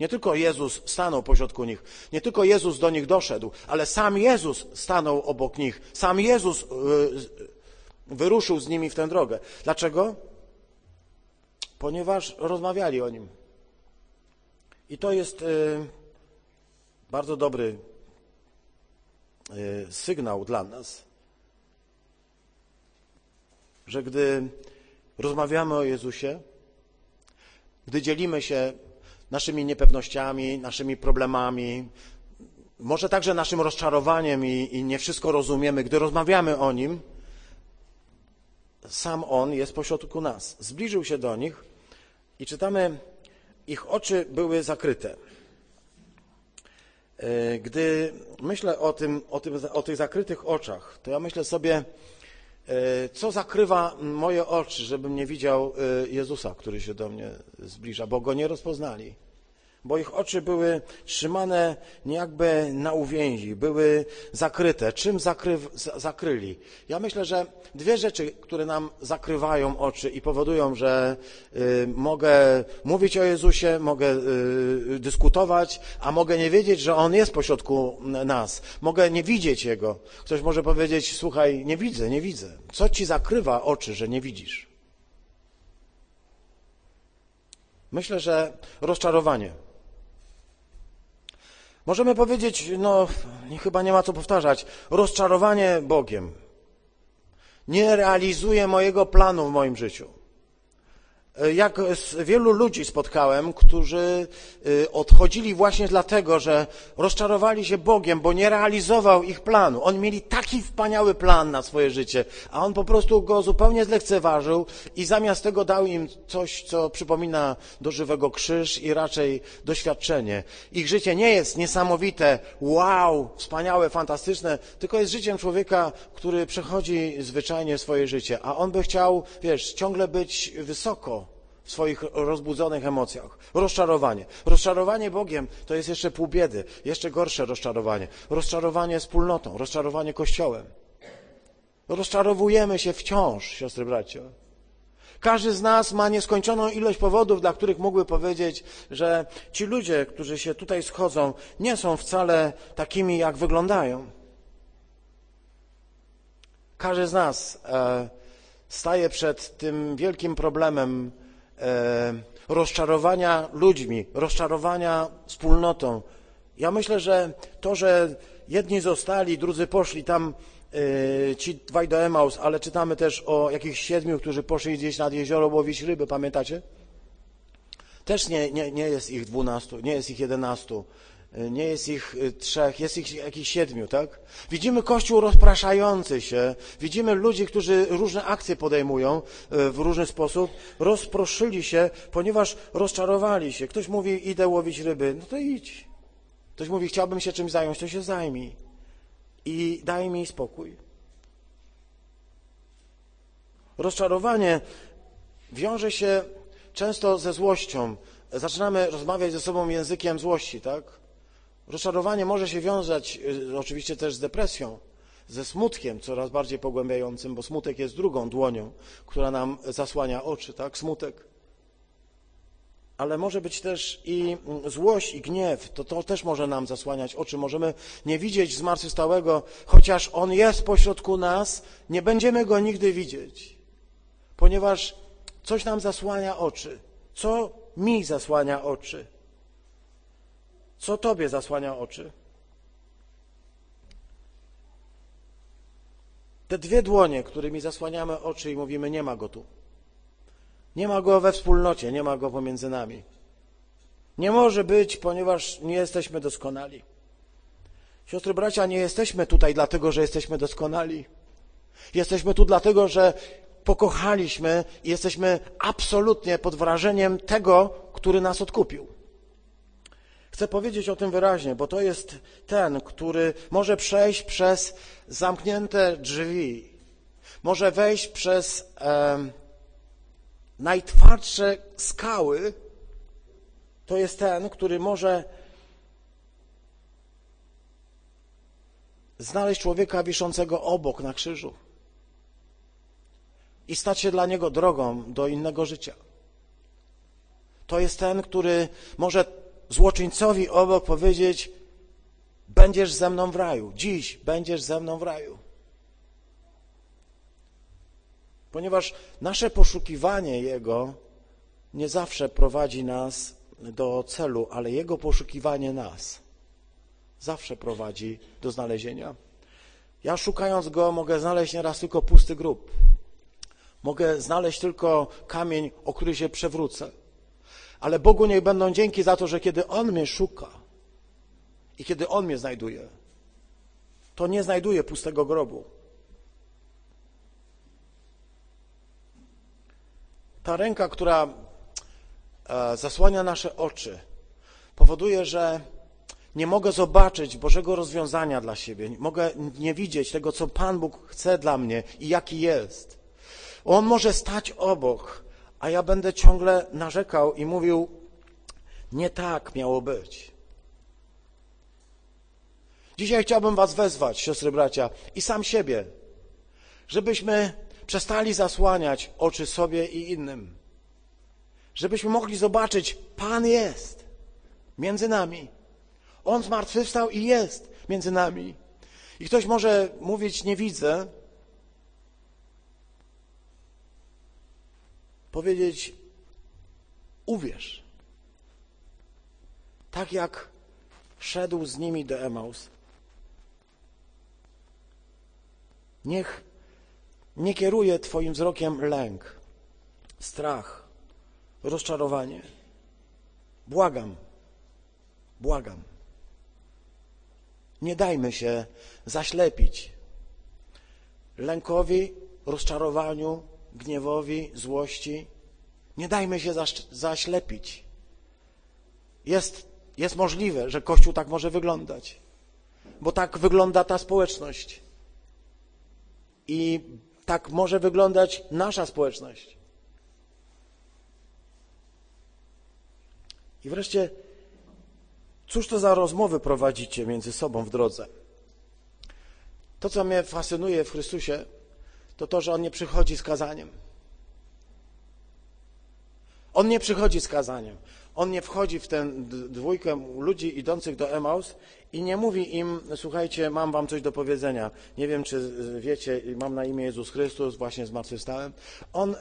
Nie tylko Jezus stanął pośrodku nich, nie tylko Jezus do nich doszedł, ale sam Jezus stanął obok nich. Sam Jezus y, wyruszył z nimi w tę drogę. Dlaczego? Ponieważ rozmawiali o nim. I to jest y, bardzo dobry y, sygnał dla nas, że gdy rozmawiamy o Jezusie, gdy dzielimy się naszymi niepewnościami, naszymi problemami, może także naszym rozczarowaniem i, i nie wszystko rozumiemy, gdy rozmawiamy o Nim, sam On jest pośrodku nas. Zbliżył się do nich i czytamy, ich oczy były zakryte. E, gdy myślę o, tym, o, tym, o tych zakrytych oczach, to ja myślę sobie, e, co zakrywa moje oczy, żebym nie widział e, Jezusa, który się do mnie zbliża, bo go nie rozpoznali. Bo ich oczy były trzymane jakby na uwięzi, były zakryte. Czym zakry, zakryli? Ja myślę, że dwie rzeczy, które nam zakrywają oczy i powodują, że y, mogę mówić o Jezusie, mogę y, dyskutować, a mogę nie wiedzieć, że On jest pośrodku nas. Mogę nie widzieć Jego. Ktoś może powiedzieć, słuchaj, nie widzę, nie widzę. Co ci zakrywa oczy, że nie widzisz? Myślę, że rozczarowanie. Możemy powiedzieć, no chyba nie ma co powtarzać, rozczarowanie Bogiem. Nie realizuje mojego planu w moim życiu. Jak wielu ludzi spotkałem, którzy y, odchodzili właśnie dlatego, że rozczarowali się Bogiem, bo nie realizował ich planu. Oni mieli taki wspaniały plan na swoje życie, a on po prostu go zupełnie zlekceważył i zamiast tego dał im coś, co przypomina do żywego krzyż i raczej doświadczenie. Ich życie nie jest niesamowite, wow, wspaniałe, fantastyczne, tylko jest życiem człowieka, który przechodzi zwyczajnie swoje życie, a on by chciał, wiesz, ciągle być wysoko w swoich rozbudzonych emocjach. Rozczarowanie. Rozczarowanie Bogiem to jest jeszcze pół biedy, jeszcze gorsze rozczarowanie. Rozczarowanie wspólnotą, rozczarowanie Kościołem. Rozczarowujemy się wciąż, siostry bracia. Każdy z nas ma nieskończoną ilość powodów, dla których mógłby powiedzieć, że ci ludzie, którzy się tutaj schodzą, nie są wcale takimi, jak wyglądają. Każdy z nas e, staje przed tym wielkim problemem rozczarowania ludźmi, rozczarowania wspólnotą. Ja myślę, że to, że jedni zostali, drudzy poszli tam, e, ci dwaj do Emaus, ale czytamy też o jakichś siedmiu, którzy poszli gdzieś nad jezioro łowić ryby, pamiętacie? Też nie, nie, nie jest ich dwunastu, nie jest ich jedenastu. Nie jest ich y, trzech, jest ich jakichś siedmiu, tak? Widzimy Kościół rozpraszający się, widzimy ludzi, którzy różne akcje podejmują y, w różny sposób, rozproszyli się, ponieważ rozczarowali się. Ktoś mówi, idę łowić ryby, no to idź. Ktoś mówi, chciałbym się czymś zająć, to się zajmij. I daj mi spokój. Rozczarowanie wiąże się często ze złością. Zaczynamy rozmawiać ze sobą językiem złości, tak? Rozczarowanie może się wiązać y, oczywiście też z depresją, ze smutkiem coraz bardziej pogłębiającym, bo smutek jest drugą dłonią, która nam zasłania oczy, tak? Smutek. Ale może być też i mm, złość i gniew, to, to też może nam zasłaniać oczy. Możemy nie widzieć zmartwychwstałego, chociaż On jest pośrodku nas, nie będziemy Go nigdy widzieć, ponieważ coś nam zasłania oczy. Co mi zasłania oczy? Co Tobie zasłania oczy? Te dwie dłonie, którymi zasłaniamy oczy i mówimy, nie ma go tu. Nie ma go we wspólnocie, nie ma go pomiędzy nami. Nie może być, ponieważ nie jesteśmy doskonali. Siostry, bracia, nie jesteśmy tutaj dlatego, że jesteśmy doskonali. Jesteśmy tu dlatego, że pokochaliśmy i jesteśmy absolutnie pod wrażeniem tego, który nas odkupił. Chcę powiedzieć o tym wyraźnie, bo to jest ten, który może przejść przez zamknięte drzwi, może wejść przez e, najtwardsze skały. To jest ten, który może znaleźć człowieka wiszącego obok na krzyżu i stać się dla niego drogą do innego życia. To jest ten, który może złoczyńcowi obok powiedzieć: Będziesz ze mną w raju, dziś będziesz ze mną w raju. Ponieważ nasze poszukiwanie Jego nie zawsze prowadzi nas do celu, ale Jego poszukiwanie nas zawsze prowadzi do znalezienia. Ja szukając Go mogę znaleźć nieraz tylko pusty grób. Mogę znaleźć tylko kamień, o który się przewrócę. Ale Bogu niech będą dzięki za to, że kiedy On mnie szuka i kiedy On mnie znajduje, to nie znajduje pustego grobu. Ta ręka, która e, zasłania nasze oczy, powoduje, że nie mogę zobaczyć Bożego rozwiązania dla siebie, mogę nie widzieć tego, co Pan Bóg chce dla mnie i jaki jest. On może stać obok, a ja będę ciągle narzekał i mówił, Nie tak miało być. Dzisiaj chciałbym Was wezwać, siostry, bracia, i sam siebie, żebyśmy przestali zasłaniać oczy sobie i innym. Żebyśmy mogli zobaczyć, Pan jest między nami. On zmartwychwstał i jest między nami. I ktoś może mówić, nie widzę, powiedzieć, uwierz. Tak jak szedł z nimi do Emaus. Niech nie kieruje Twoim wzrokiem lęk, strach, rozczarowanie. Błagam, błagam. Nie dajmy się zaślepić lękowi, rozczarowaniu, gniewowi, złości. Nie dajmy się zaślepić. Jest, jest możliwe, że Kościół tak może wyglądać, bo tak wygląda ta społeczność. I tak może wyglądać nasza społeczność. I wreszcie, cóż to za rozmowy prowadzicie między sobą w drodze? To, co mnie fascynuje w Chrystusie, to to, że On nie przychodzi z kazaniem. On nie przychodzi z kazaniem. On nie wchodzi w tę dwójkę ludzi idących do Emaus i nie mówi im, słuchajcie, mam wam coś do powiedzenia. Nie wiem, czy wiecie, mam na imię Jezus Chrystus, właśnie zmartwychwstałem. On y,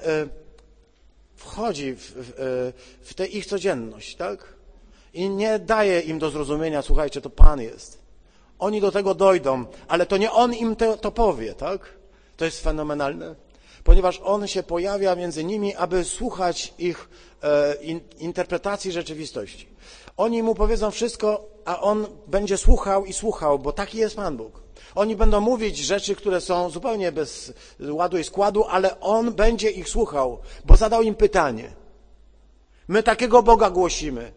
wchodzi w, w, w tę ich codzienność, tak? I nie daje im do zrozumienia, słuchajcie, to Pan jest. Oni do tego dojdą, ale to nie On im to, to powie, tak? To jest fenomenalne, ponieważ On się pojawia między nimi, aby słuchać ich e, in, interpretacji rzeczywistości. Oni Mu powiedzą wszystko, a On będzie słuchał i słuchał, bo taki jest Pan Bóg. Oni będą mówić rzeczy, które są zupełnie bez ładu i składu, ale On będzie ich słuchał, bo zadał im pytanie. My takiego Boga głosimy.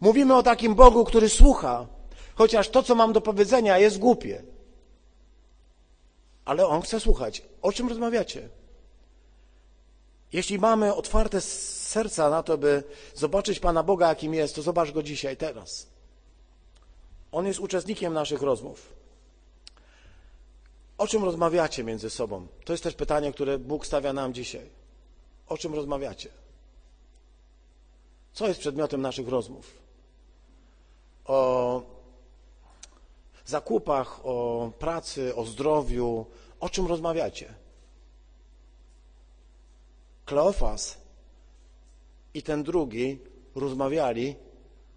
Mówimy o takim Bogu, który słucha, chociaż to, co mam do powiedzenia, jest głupie ale on chce słuchać. O czym rozmawiacie? Jeśli mamy otwarte serca na to, by zobaczyć Pana Boga, jakim jest, to zobacz Go dzisiaj, teraz. On jest uczestnikiem naszych rozmów. O czym rozmawiacie między sobą? To jest też pytanie, które Bóg stawia nam dzisiaj. O czym rozmawiacie? Co jest przedmiotem naszych rozmów? O zakupach, o pracy, o zdrowiu, o czym rozmawiacie? Kleofas i ten drugi rozmawiali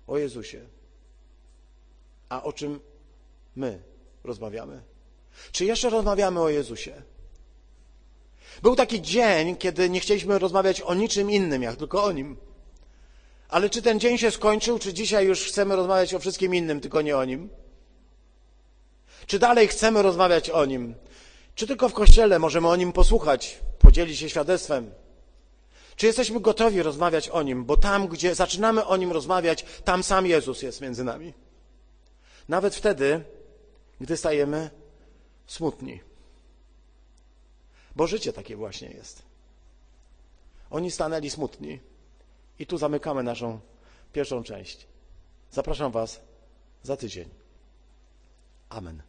o Jezusie. A o czym my rozmawiamy? Czy jeszcze rozmawiamy o Jezusie? Był taki dzień, kiedy nie chcieliśmy rozmawiać o niczym innym, jak tylko o Nim. Ale czy ten dzień się skończył, czy dzisiaj już chcemy rozmawiać o wszystkim innym, tylko nie o Nim? Czy dalej chcemy rozmawiać o Nim? Czy tylko w Kościele możemy o Nim posłuchać, podzielić się świadectwem? Czy jesteśmy gotowi rozmawiać o Nim? Bo tam, gdzie zaczynamy o Nim rozmawiać, tam sam Jezus jest między nami. Nawet wtedy, gdy stajemy smutni. Bo życie takie właśnie jest. Oni stanęli smutni. I tu zamykamy naszą pierwszą część. Zapraszam Was za tydzień. Amen.